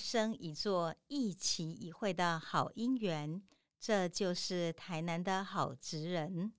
生一座、一期一会的好姻缘。这就是台南的好职人。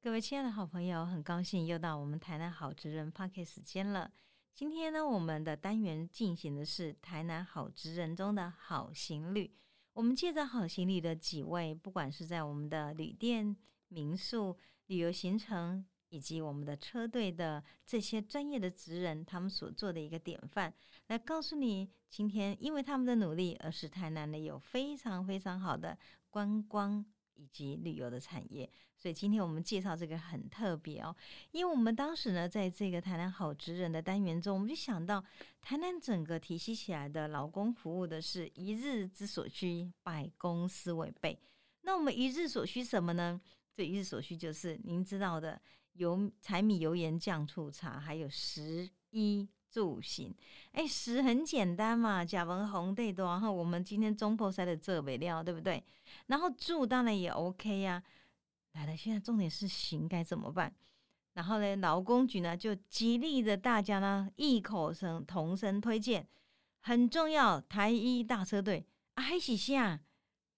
各位亲爱的好朋友，很高兴又到我们台南好职人 p a r k 时间了。今天呢，我们的单元进行的是台南好职人中的好行旅。我们借着好行旅的几位，不管是在我们的旅店、民宿、旅游行程。以及我们的车队的这些专业的职人，他们所做的一个典范，来告诉你，今天因为他们的努力，而使台南的有非常非常好的观光以及旅游的产业。所以今天我们介绍这个很特别哦，因为我们当时呢，在这个台南好职人的单元中，我们就想到，台南整个体系起来的劳工服务的是一日之所需，百公司为备。那我们一日所需什么呢？这一日所需就是您知道的。油、柴米油盐酱醋茶，还有食衣住行。哎，食很简单嘛，甲文红对多。然后我们今天中破塞的这尾料，对不对？然后住当然也 OK 呀。来了，现在重点是行该怎么办？然后呢，劳工局呢就极力的大家呢异口声同声推荐，很重要，台一大车队啊，还喜下。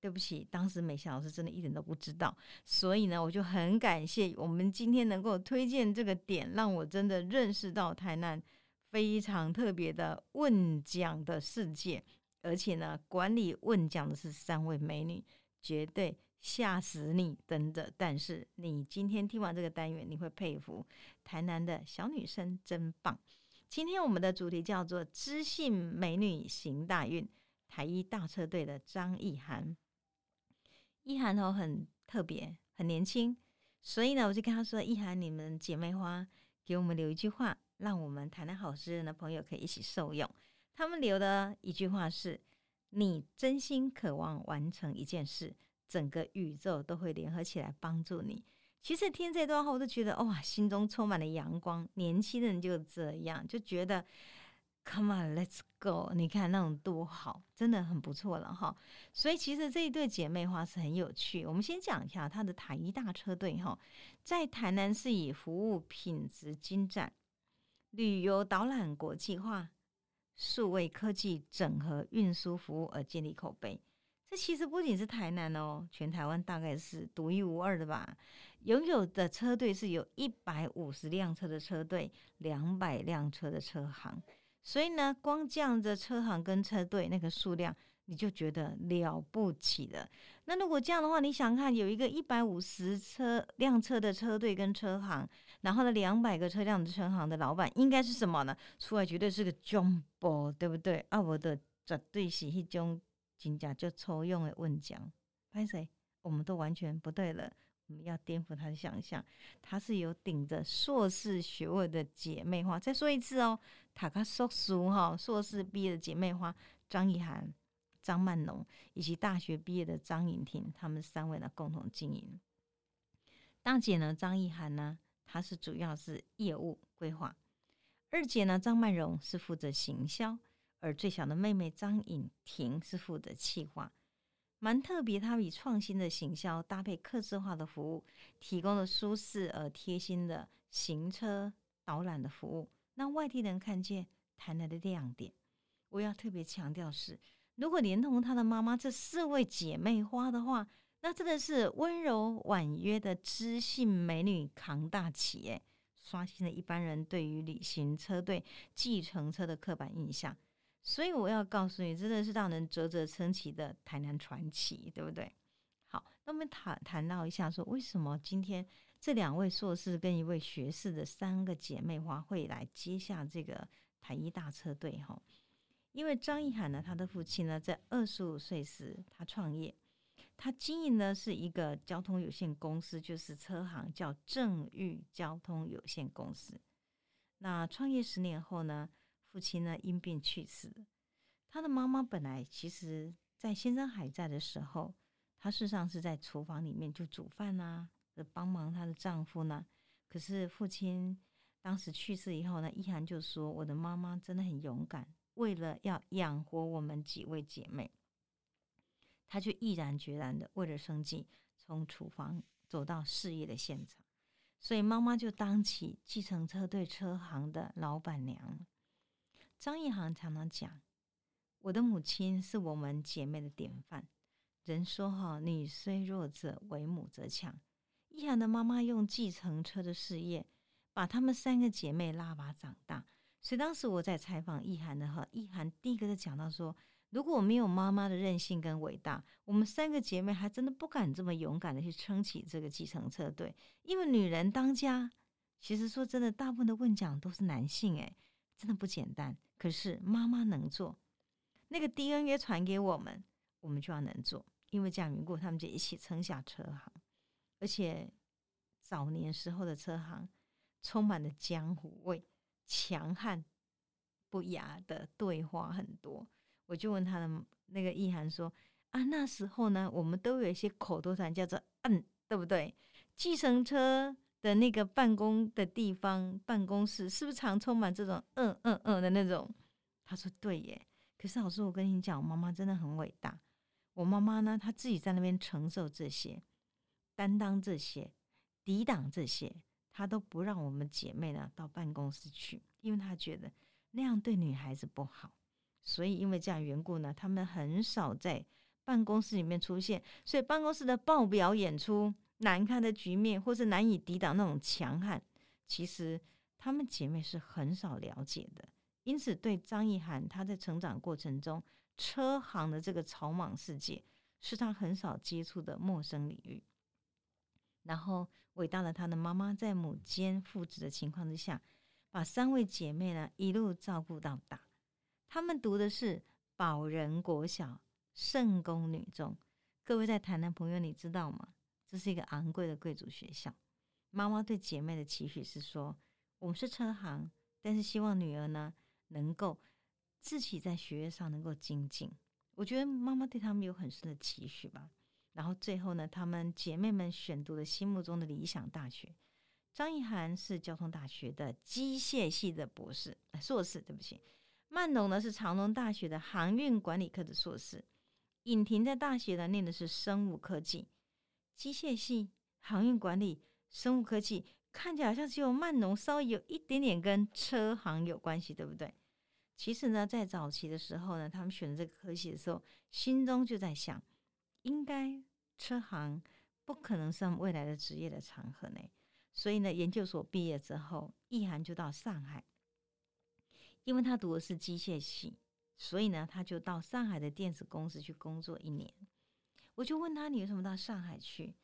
对不起，当时美霞老师真的一点都不知道，所以呢，我就很感谢我们今天能够推荐这个点，让我真的认识到台南非常特别的问奖的世界，而且呢，管理问奖的是三位美女，绝对吓死你，真的。但是你今天听完这个单元，你会佩服台南的小女生真棒。今天我们的主题叫做“知性美女行大运”，台一大车队的张意涵。意涵哦很特别，很年轻，所以呢，我就跟他说：“意涵，你们姐妹花给我们留一句话，让我们谈谈好诗人的朋友可以一起受用。”他们留的一句话是：“你真心渴望完成一件事，整个宇宙都会联合起来帮助你。”其实听这段话，我都觉得哇，心中充满了阳光。年轻人就这样，就觉得。Come on, let's go！你看那种多好，真的很不错了哈。所以其实这一对姐妹花是很有趣。我们先讲一下她的台一大车队哈，在台南是以服务品质精湛、旅游导览国际化、数位科技整合运输服务而建立口碑。这其实不仅是台南哦，全台湾大概是独一无二的吧。拥有的车队是有一百五十辆车的车队，两百辆车的车行。所以呢，光这样的车行跟车队那个数量，你就觉得了不起了。那如果这样的话，你想看有一个一百五十车辆车的车队跟车行，然后呢两百个车辆的车行的老板，应该是什么呢？出来绝对是个 jumbo，对不对？啊，我的绝对是一种真正就抽用的问奖。拍谁？我们都完全不对了。我们要颠覆他的想象，她是有顶着硕士学位的姐妹花。再说一次哦，塔卡硕书哈，硕士毕业的姐妹花张意涵、张曼龙以及大学毕业的张颖婷，他们三位呢共同经营。大姐呢张意涵呢，她是主要是业务规划；二姐呢张曼荣是负责行销，而最小的妹妹张颖婷是负责企划。蛮特别，她以创新的行销搭配客制化的服务，提供了舒适而贴心的行车导览的服务，让外地人看见台南的亮点。我要特别强调是，如果连同她的妈妈这四位姐妹花的话，那真的是温柔婉约的知性美女扛大旗，诶，刷新了一般人对于旅行车队、计程车的刻板印象。所以我要告诉你，真的是让人啧啧称奇的台南传奇，对不对？好，那我们谈谈到一下，说为什么今天这两位硕士跟一位学士的三个姐妹花会来接下这个台一大车队？哈，因为张一涵呢，他的父亲呢，在二十五岁时他创业，他经营的是一个交通有限公司，就是车行，叫正裕交通有限公司。那创业十年后呢？父亲呢因病去世，他的妈妈本来其实在先生还在的时候，他事实上是在厨房里面就煮饭呐，帮忙她的丈夫呢。可是父亲当时去世以后呢，依涵就说：“我的妈妈真的很勇敢，为了要养活我们几位姐妹，她就毅然决然的为了生计，从厨房走到事业的现场。所以妈妈就当起计程车队车行的老板娘。张一航常常讲，我的母亲是我们姐妹的典范。人说哈，女虽弱者，为母则强。一涵的妈妈用计程车的事业，把她们三个姐妹拉拔长大。所以当时我在采访意涵的哈，意涵第一个就讲到说，如果我没有妈妈的韧性跟伟大，我们三个姐妹还真的不敢这么勇敢的去撑起这个计程车队。因为女人当家，其实说真的，大部分的问讲都是男性，诶，真的不简单。可是妈妈能做，那个 DNA 传给我们，我们就要能做。因为这样缘故，他们就一起撑下车行，而且早年时候的车行充满了江湖味。强悍不雅的对话很多，我就问他的那个意涵说：“啊，那时候呢，我们都有一些口头禅，叫做‘嗯’，对不对？计程车的那个办公的地方，办公室是不是常充满这种‘嗯嗯嗯’的那种？”他说：“对耶。”可是老师，我跟你讲，我妈妈真的很伟大。我妈妈呢，她自己在那边承受这些，担当这些，抵挡这些。他都不让我们姐妹呢到办公室去，因为他觉得那样对女孩子不好。所以因为这样缘故呢，他们很少在办公室里面出现。所以办公室的报表演出难看的局面，或是难以抵挡那种强悍，其实她们姐妹是很少了解的。因此，对张意涵，她在成长过程中，车行的这个草莽世界，是她很少接触的陌生领域。然后，伟大的他的妈妈在母兼父职的情况之下，把三位姐妹呢一路照顾到大。她们读的是宝仁国小圣公女中。各位在台南朋友，你知道吗？这是一个昂贵的贵族学校。妈妈对姐妹的期许是说：我们是车行，但是希望女儿呢能够自己在学业上能够精进。我觉得妈妈对他们有很深的期许吧。然后最后呢，她们姐妹们选读了心目中的理想大学。张意涵是交通大学的机械系的博士，硕士，对不起。曼龙呢是长隆大学的航运管理科的硕士。尹婷在大学呢念的是生物科技、机械系、航运管理、生物科技，看起来好像只有曼龙稍微有一点点跟车行有关系，对不对？其实呢，在早期的时候呢，他们选这个科系的时候，心中就在想。应该车行不可能是未来的职业的长河呢，所以呢，研究所毕业之后，意涵就到上海，因为他读的是机械系，所以呢，他就到上海的电子公司去工作一年。我就问他，你为什么到上海去？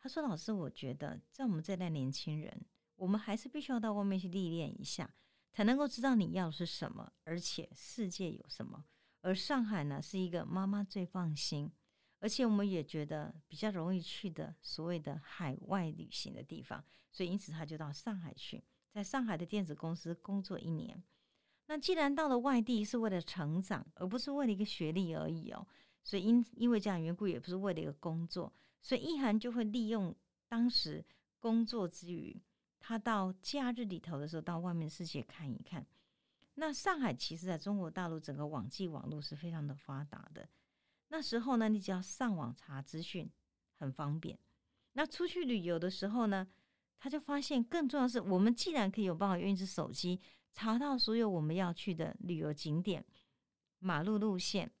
他说：“老师，我觉得在我们这代年轻人，我们还是必须要到外面去历练一下，才能够知道你要的是什么，而且世界有什么。而上海呢，是一个妈妈最放心。”而且我们也觉得比较容易去的所谓的海外旅行的地方，所以因此他就到上海去，在上海的电子公司工作一年。那既然到了外地是为了成长，而不是为了一个学历而已哦，所以因因为这样缘故，也不是为了一个工作，所以意涵就会利用当时工作之余，他到假日里头的时候到外面世界看一看。那上海其实在中国大陆整个网际网络是非常的发达的。那时候呢，你只要上网查资讯，很方便。那出去旅游的时候呢，他就发现更重要的是，我们既然可以有办法用一只手机查到所有我们要去的旅游景点、马路路线，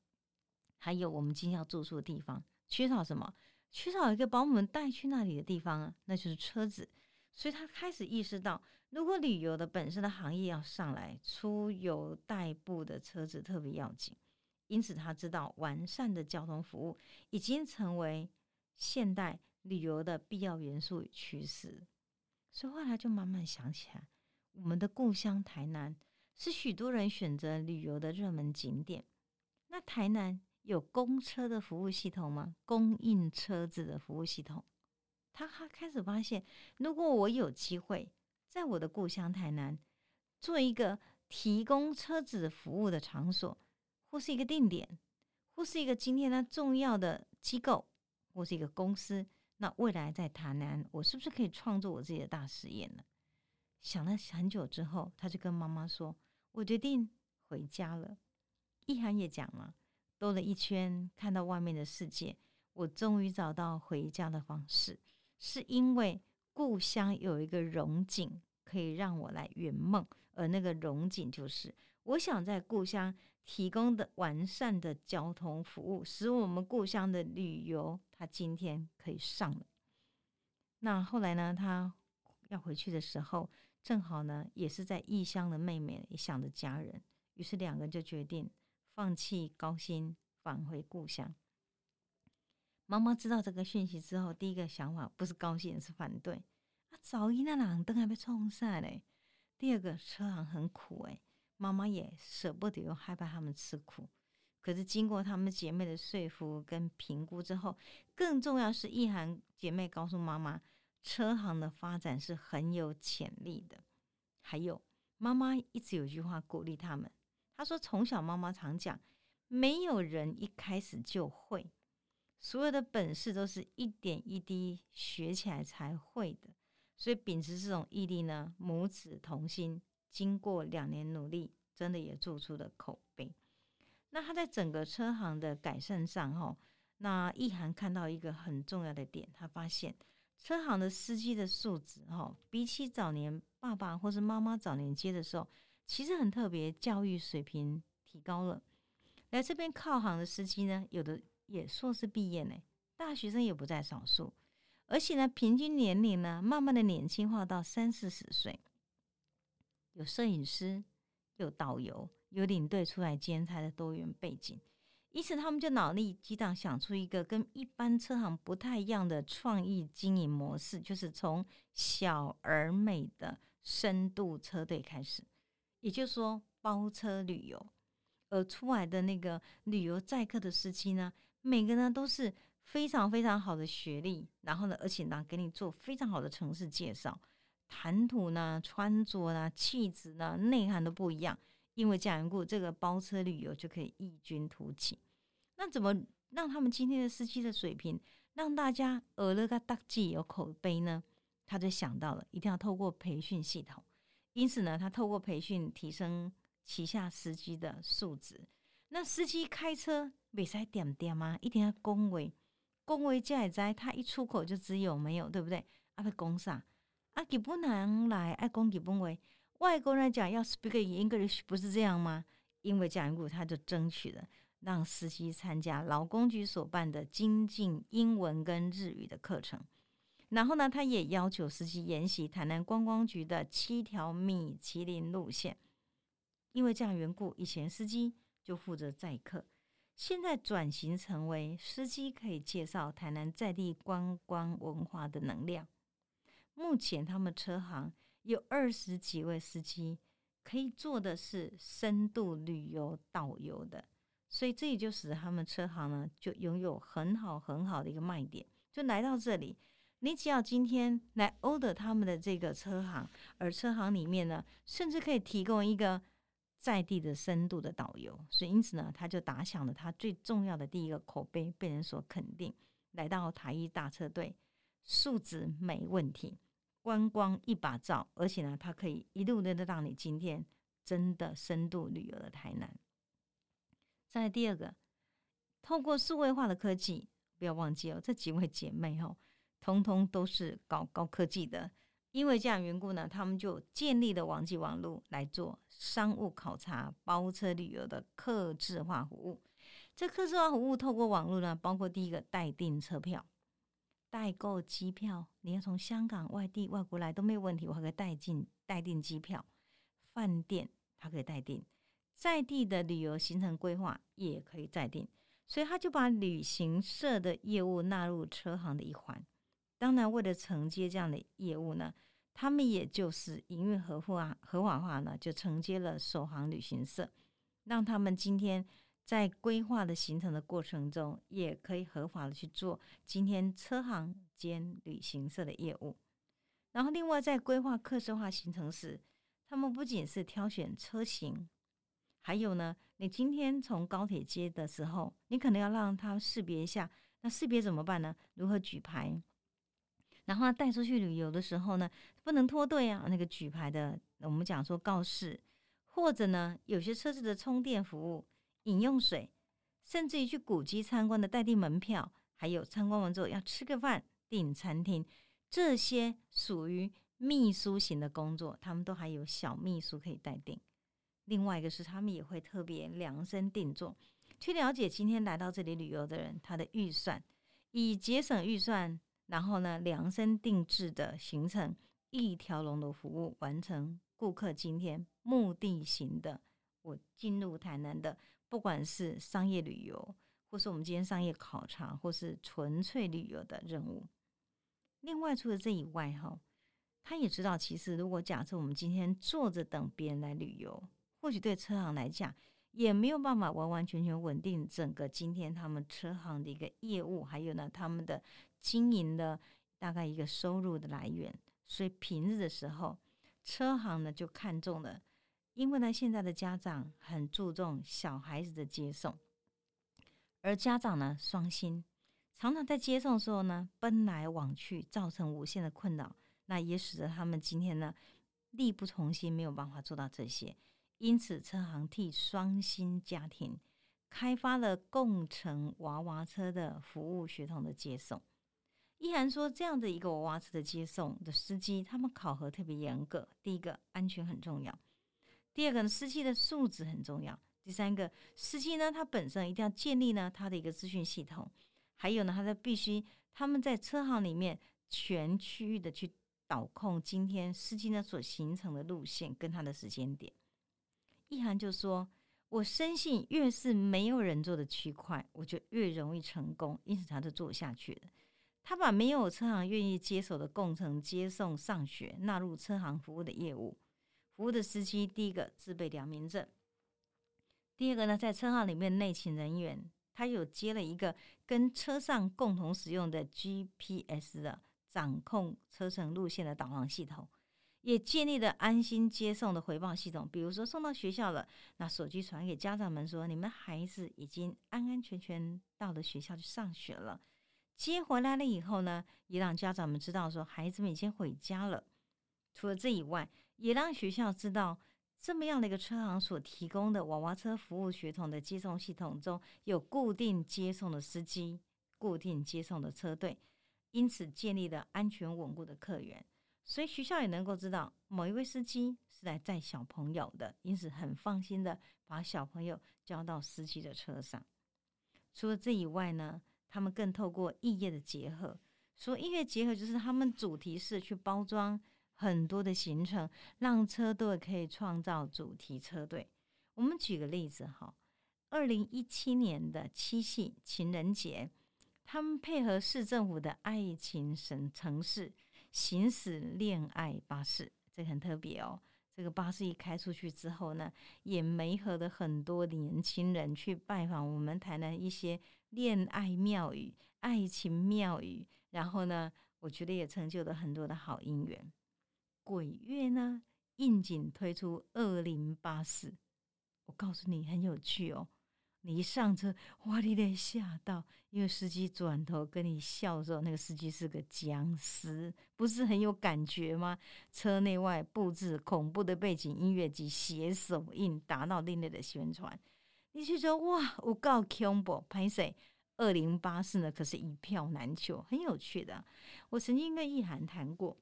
还有我们今天要住宿的地方，缺少什么？缺少一个把我们带去那里的地方啊，那就是车子。所以他开始意识到，如果旅游的本身的行业要上来，出游代步的车子特别要紧。因此，他知道完善的交通服务已经成为现代旅游的必要元素与趋势。所以后来就慢慢想起来，我们的故乡台南是许多人选择旅游的热门景点。那台南有公车的服务系统吗？供应车子的服务系统？他他开始发现，如果我有机会在我的故乡台南做一个提供车子服务的场所。或是一个定点，或是一个今天呢重要的机构，或是一个公司，那未来在台南，我是不是可以创作我自己的大实验呢？想了很久之后，他就跟妈妈说：“我决定回家了。”意涵也讲了，兜了一圈，看到外面的世界，我终于找到回家的方式，是因为故乡有一个荣景可以让我来圆梦，而那个荣景就是我想在故乡提供的完善的交通服务，使我们故乡的旅游，他今天可以上了。那后来呢，他要回去的时候，正好呢也是在异乡的妹妹也想着家人，于是两个人就决定放弃高薪，返回故乡。妈妈知道这个讯息之后，第一个想法不是高兴，是反对。啊，早一那两灯还被冲散嘞。第二个车行很苦诶，妈妈也舍不得，又害怕他们吃苦。可是经过她们姐妹的说服跟评估之后，更重要是意涵姐妹告诉妈妈，车行的发展是很有潜力的。还有妈妈一直有句话鼓励他们，她说从小妈妈常讲，没有人一开始就会。所有的本事都是一点一滴学起来才会的，所以秉持这种毅力呢，母子同心，经过两年努力，真的也做出了口碑。那他在整个车行的改善上，哈，那意涵看到一个很重要的点，他发现车行的司机的素质，哈，比起早年爸爸或是妈妈早年接的时候，其实很特别，教育水平提高了。来这边靠行的司机呢，有的。也硕士毕业呢，大学生也不在少数，而且呢，平均年龄呢，慢慢的年轻化到三四十岁。有摄影师，有导游，有领队出来兼差的多元背景，因此他们就脑力激荡，想出一个跟一般车行不太一样的创意经营模式，就是从小而美的深度车队开始，也就是说包车旅游，而出来的那个旅游载客的司机呢。每个呢都是非常非常好的学历，然后呢，而且呢，给你做非常好的城市介绍，谈吐呢、穿着呢、气质呢、内涵都不一样。因为这样缘故，这个包车旅游就可以异军突起。那怎么让他们今天的司机的水平，让大家耳了个大记有口碑呢？他就想到了，一定要透过培训系统。因此呢，他透过培训提升旗下司机的素质。那司机开车。比赛点点吗？一定要恭维，恭维加也在，他一出口就只有没有，对不对？啊，被讲啥？啊，基本人来爱讲基本话，外国人讲要 speak English，不是这样吗？因为这样故，他就争取了让司机参加劳工局所办的精进英文跟日语的课程。然后呢，他也要求司机研习台南观光局的七条米其林路线。因为这样缘故，以前司机就负责载客。现在转型成为司机可以介绍台南在地观光文化的能量。目前他们车行有二十几位司机，可以做的是深度旅游导游的，所以这也就使得他们车行呢就拥有很好很好的一个卖点。就来到这里，你只要今天来 order 他们的这个车行，而车行里面呢，甚至可以提供一个。在地的深度的导游，所以因此呢，他就打响了他最重要的第一个口碑，被人所肯定。来到台一大车队，素质没问题，观光一把照，而且呢，它可以一路的让你今天真的深度旅游的台南。再第二个，透过数位化的科技，不要忘记哦，这几位姐妹哦，通通都是搞高科技的。因为这样缘故呢，他们就建立了网际网络来做商务考察、包车旅游的客制化服务。这客制化服务透过网络呢，包括第一个代订车票、代购机票，你要从香港、外地、外国来都没有问题，我可以代进、代订机票、饭店，它可以代订，在地的旅游行程规划也可以再订，所以他就把旅行社的业务纳入车行的一环。当然，为了承接这样的业务呢，他们也就是营运合法合法化呢，就承接了首航旅行社，让他们今天在规划的行程的过程中，也可以合法的去做今天车行兼旅行社的业务。然后，另外在规划客制化行程时，他们不仅是挑选车型，还有呢，你今天从高铁接的时候，你可能要让他识别一下，那识别怎么办呢？如何举牌？然后带出去旅游的时候呢，不能脱队啊。那个举牌的，我们讲说告示，或者呢，有些车子的充电服务、饮用水，甚至于去古迹参观的带订门票，还有参观完之后要吃个饭、订餐厅，这些属于秘书型的工作，他们都还有小秘书可以待定。另外一个是，他们也会特别量身定做，去了解今天来到这里旅游的人他的预算，以节省预算，然后呢量身定制的行程，一条龙的服务，完成顾客今天目的型的我进入台南的，不管是商业旅游，或是我们今天商业考察，或是纯粹旅游的任务。另外，除了这以外，哈，他也知道，其实如果假设我们今天坐着等别人来旅游。或许对车行来讲，也没有办法完完全全稳定整个今天他们车行的一个业务，还有呢他们的经营的大概一个收入的来源。所以平日的时候，车行呢就看中了，因为呢现在的家长很注重小孩子的接送，而家长呢双薪，常常在接送的时候呢奔来往去，造成无限的困扰，那也使得他们今天呢力不从心，没有办法做到这些。因此，车行替双薪家庭开发了共乘娃娃车的服务系统的接送。依涵说，这样的一个娃娃车的接送的司机，他们考核特别严格。第一个，安全很重要；第二个呢，司机的素质很重要；第三个，司机呢，他本身一定要建立呢他的一个资讯系统，还有呢，他在必须他们在车行里面全区域的去导控今天司机呢所形成的路线跟他的时间点。意涵就说：“我深信，越是没有人做的区块，我就越容易成功。因此，他就做下去了。他把没有车行愿意接手的工程接送上学纳入车行服务的业务。服务的司机，第一个自备良民证；第二个呢，在车号里面内勤人员，他有接了一个跟车上共同使用的 GPS 的掌控车程路线的导航系统。”也建立了安心接送的回报系统，比如说送到学校了，那手机传给家长们说，你们孩子已经安安全全到了学校去上学了。接回来了以后呢，也让家长们知道说，孩子们已经回家了。除了这以外，也让学校知道，这么样的一个车行所提供的娃娃车服务学统的接送系统中有固定接送的司机、固定接送的车队，因此建立了安全稳固的客源。所以学校也能够知道某一位司机是来载小朋友的，因此很放心的把小朋友交到司机的车上。除了这以外呢，他们更透过异业的结合，说音乐结合就是他们主题式去包装很多的行程，让车队可以创造主题车队。我们举个例子哈，二零一七年的七夕情人节，他们配合市政府的爱情神城市。行驶恋爱巴士，这很特别哦。这个巴士一开出去之后呢，也媒合了很多年轻人去拜访我们台南一些恋爱庙宇、爱情庙宇。然后呢，我觉得也成就了很多的好姻缘。鬼月呢，应景推出二零八四，我告诉你很有趣哦。你一上车，哇！你得吓到，因为司机转头跟你笑的时候，那个司机是个僵尸，不是很有感觉吗？车内外布置恐怖的背景音乐及写手印，达到另类的宣传。你去说哇，我告恐怖，拍谁？二零八四呢？可是一票难求，很有趣的。我曾经跟意涵谈过，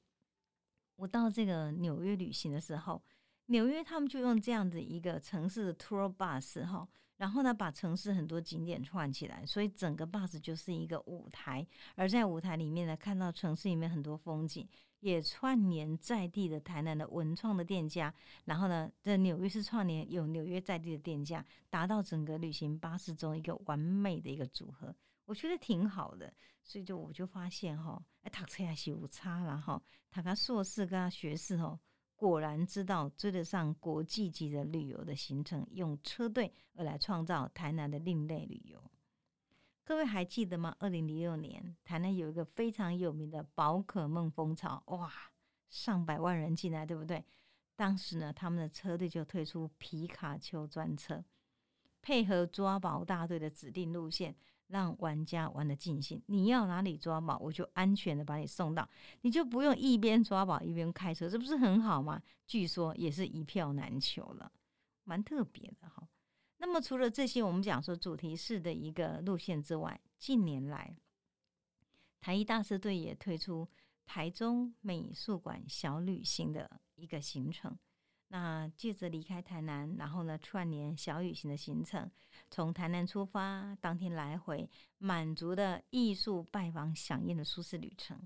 我到这个纽约旅行的时候，纽约他们就用这样的一个城市的 tour bus 哈。然后呢，把城市很多景点串起来，所以整个 bus 就是一个舞台。而在舞台里面呢，看到城市里面很多风景，也串联在地的台南的文创的店家。然后呢，在纽约市串联有纽约在地的店家，达到整个旅行巴士中一个完美的一个组合。我觉得挺好的，所以就我就发现哈，哎，读车还是有差了哈，他个硕士跟学士哦。果然知道追得上国际级的旅游的行程，用车队而来创造台南的另类旅游。各位还记得吗？二零零六年，台南有一个非常有名的宝可梦风潮，哇，上百万人进来，对不对？当时呢，他们的车队就推出皮卡丘专车，配合抓宝大队的指定路线。让玩家玩的尽兴，你要哪里抓宝，我就安全的把你送到，你就不用一边抓宝一边开车，这不是很好吗？据说也是一票难求了，蛮特别的哈。那么除了这些，我们讲说主题式的一个路线之外，近年来台一大车队也推出台中美术馆小旅行的一个行程。那借着离开台南，然后呢串联小旅行的行程，从台南出发，当天来回，满足的艺术拜访响应的舒适旅程。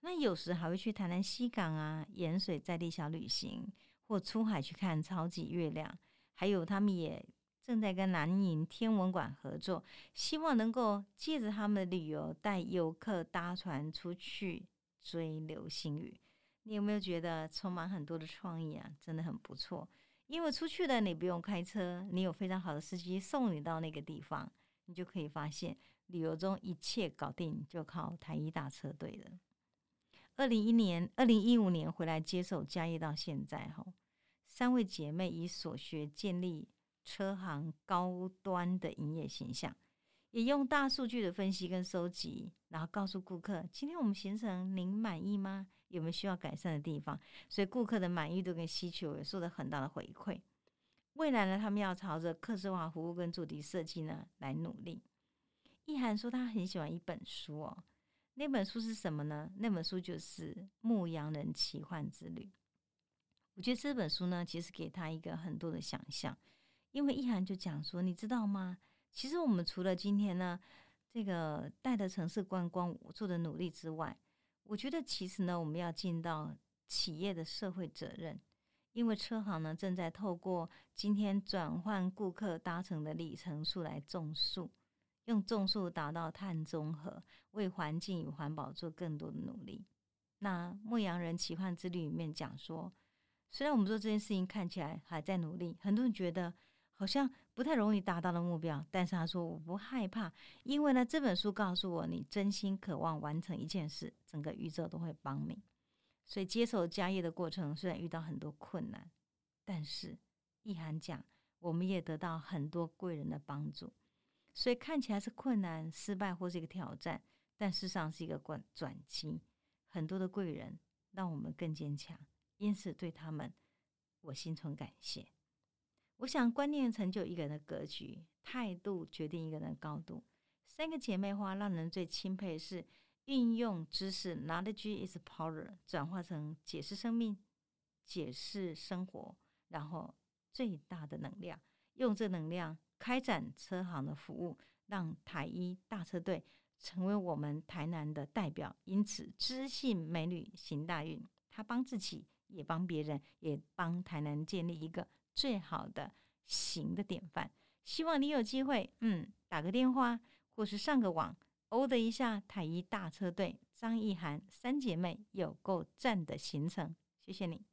那有时还会去台南西港啊，盐水在地小旅行，或出海去看超级月亮。还有他们也正在跟南宁天文馆合作，希望能够借着他们的旅游，带游客搭船出去追流星雨。你有没有觉得充满很多的创意啊？真的很不错。因为出去了，你不用开车，你有非常好的司机送你到那个地方，你就可以发现旅游中一切搞定就靠台一大车队了。二零一年、二零一五年回来接手家业到现在，哈，三位姐妹以所学建立车行高端的营业形象。也用大数据的分析跟收集，然后告诉顾客：今天我们行程您满意吗？有没有需要改善的地方？所以顾客的满意度跟需求也受到很大的回馈。未来呢，他们要朝着客制化服务跟主题设计呢来努力。意涵说他很喜欢一本书哦，那本书是什么呢？那本书就是《牧羊人奇幻之旅》。我觉得这本书呢，其实给他一个很多的想象，因为意涵就讲说，你知道吗？其实我们除了今天呢，这个带的城市观光做的努力之外，我觉得其实呢，我们要尽到企业的社会责任，因为车行呢正在透过今天转换顾客搭乘的里程数来种树，用种树达到碳中和，为环境与环保做更多的努力。那《牧羊人奇幻之旅》里面讲说，虽然我们做这件事情看起来还在努力，很多人觉得。好像不太容易达到的目标，但是他说我不害怕，因为呢这本书告诉我，你真心渴望完成一件事，整个宇宙都会帮你。所以接手家业的过程虽然遇到很多困难，但是意涵讲，我们也得到很多贵人的帮助。所以看起来是困难、失败或是一个挑战，但事实上是一个转转机。很多的贵人让我们更坚强，因此对他们我心存感谢。我想，观念成就一个人的格局，态度决定一个人的高度。三个姐妹花让人最钦佩是运用知识 （knowledge is power） 转化成解释生命、解释生活，然后最大的能量，用这能量开展车行的服务，让台一大车队成为我们台南的代表。因此，知性美女行大运，她帮自己，也帮别人，也帮台南建立一个。最好的行的典范，希望你有机会，嗯，打个电话或是上个网 o 的一下台一大车队张意涵三姐妹有够赞的行程，谢谢你。